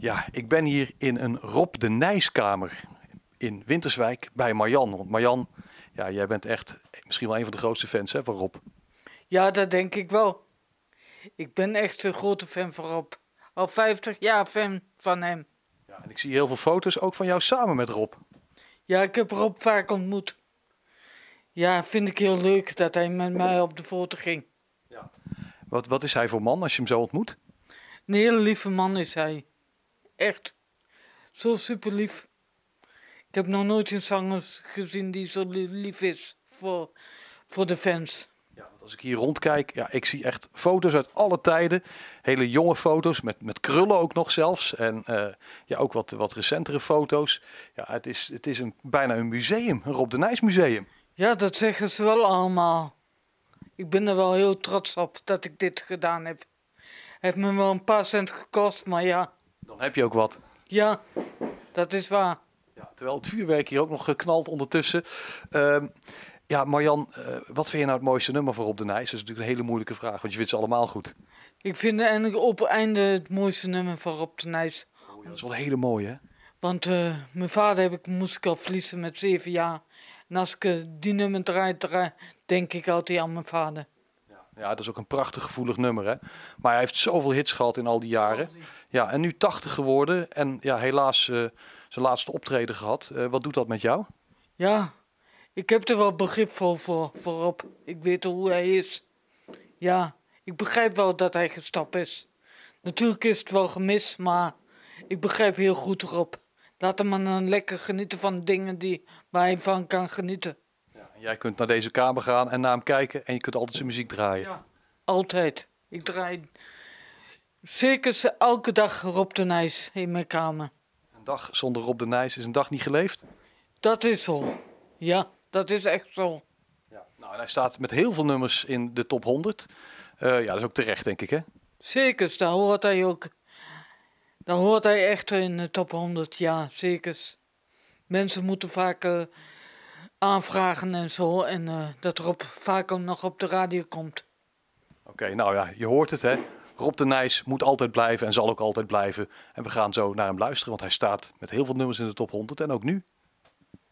Ja, ik ben hier in een Rob de Nijskamer in Winterswijk bij Marjan. Want Marjan, ja, jij bent echt misschien wel een van de grootste fans hè, van Rob. Ja, dat denk ik wel. Ik ben echt een grote fan van Rob. Al 50 jaar fan van hem. Ja, en ik zie heel veel foto's ook van jou samen met Rob. Ja, ik heb Rob vaak ontmoet. Ja, vind ik heel leuk dat hij met mij op de foto ging. Wat, wat is hij voor man als je hem zo ontmoet? Een hele lieve man is hij. Echt. Zo super lief. Ik heb nog nooit een zanger gezien die zo li- lief is voor, voor de fans. Ja, want als ik hier rondkijk, ja, ik zie echt foto's uit alle tijden. Hele jonge foto's, met, met krullen ook nog zelfs. En eh, ja, ook wat, wat recentere foto's. Ja, het is, het is een, bijna een museum, een Rob de Nijs museum. Ja, dat zeggen ze wel allemaal. Ik ben er wel heel trots op dat ik dit gedaan heb. Heeft me wel een paar cent gekost, maar ja, Dan heb je ook wat. ja, dat is waar. Ja, terwijl het vuurwerk hier ook nog geknald ondertussen. Ehm, ja, Marjan, eh, wat vind je nou het mooiste nummer voor Rob de Nijs? Dat is natuurlijk een hele moeilijke vraag, want je vindt ze allemaal goed. Ik vind eindelijk op einde het mooiste nummer van Rob de Nijs. Oh, dat is wel een hele mooie, hè? Want eh, mijn vader heb ik, moest ik al verliezen met zeven jaar. En als ik eh, die nummer draai, draai, denk ik altijd aan mijn vader. Ja, dat is ook een prachtig gevoelig nummer, hè? Maar hij heeft zoveel hits gehad in al die jaren. Ja, en nu 80 geworden en ja, helaas eh, zijn laatste optreden gehad. Eh, wat doet dat met jou? Ja, ik heb er wel begrip voor, voor. Ik weet hoe hij is. Ja, ik begrijp wel dat hij gestapt is. Natuurlijk is het wel gemist, maar ik begrijp heel goed Rob. Laat hem dan lekker genieten van dingen die, waar hij van kan genieten. Jij kunt naar deze kamer gaan en naar hem kijken en je kunt altijd zijn muziek draaien. Ja. Altijd. Ik draai zeker ze- elke dag Rob de Nijs in mijn kamer. Een dag zonder Rob de Nijs is een dag niet geleefd. Dat is zo. Ja, dat is echt zo. Ja. Nou, en hij staat met heel veel nummers in de top 100. Eh, ja, dat is ook terecht, denk ik, hè? Zeker, daar hoort hij ook. Daar hoort hij echt in de top 100, ja, zeker. Mensen moeten vaak aanvragen en zo. En eh, dat Rob vaak ook nog op de radio komt. Oké, nou ja, je hoort het, hè? Rob de Nijs moet altijd blijven en zal ook altijd blijven. En we gaan zo naar hem luisteren, want hij staat met heel veel nummers in de top 100 en ook nu.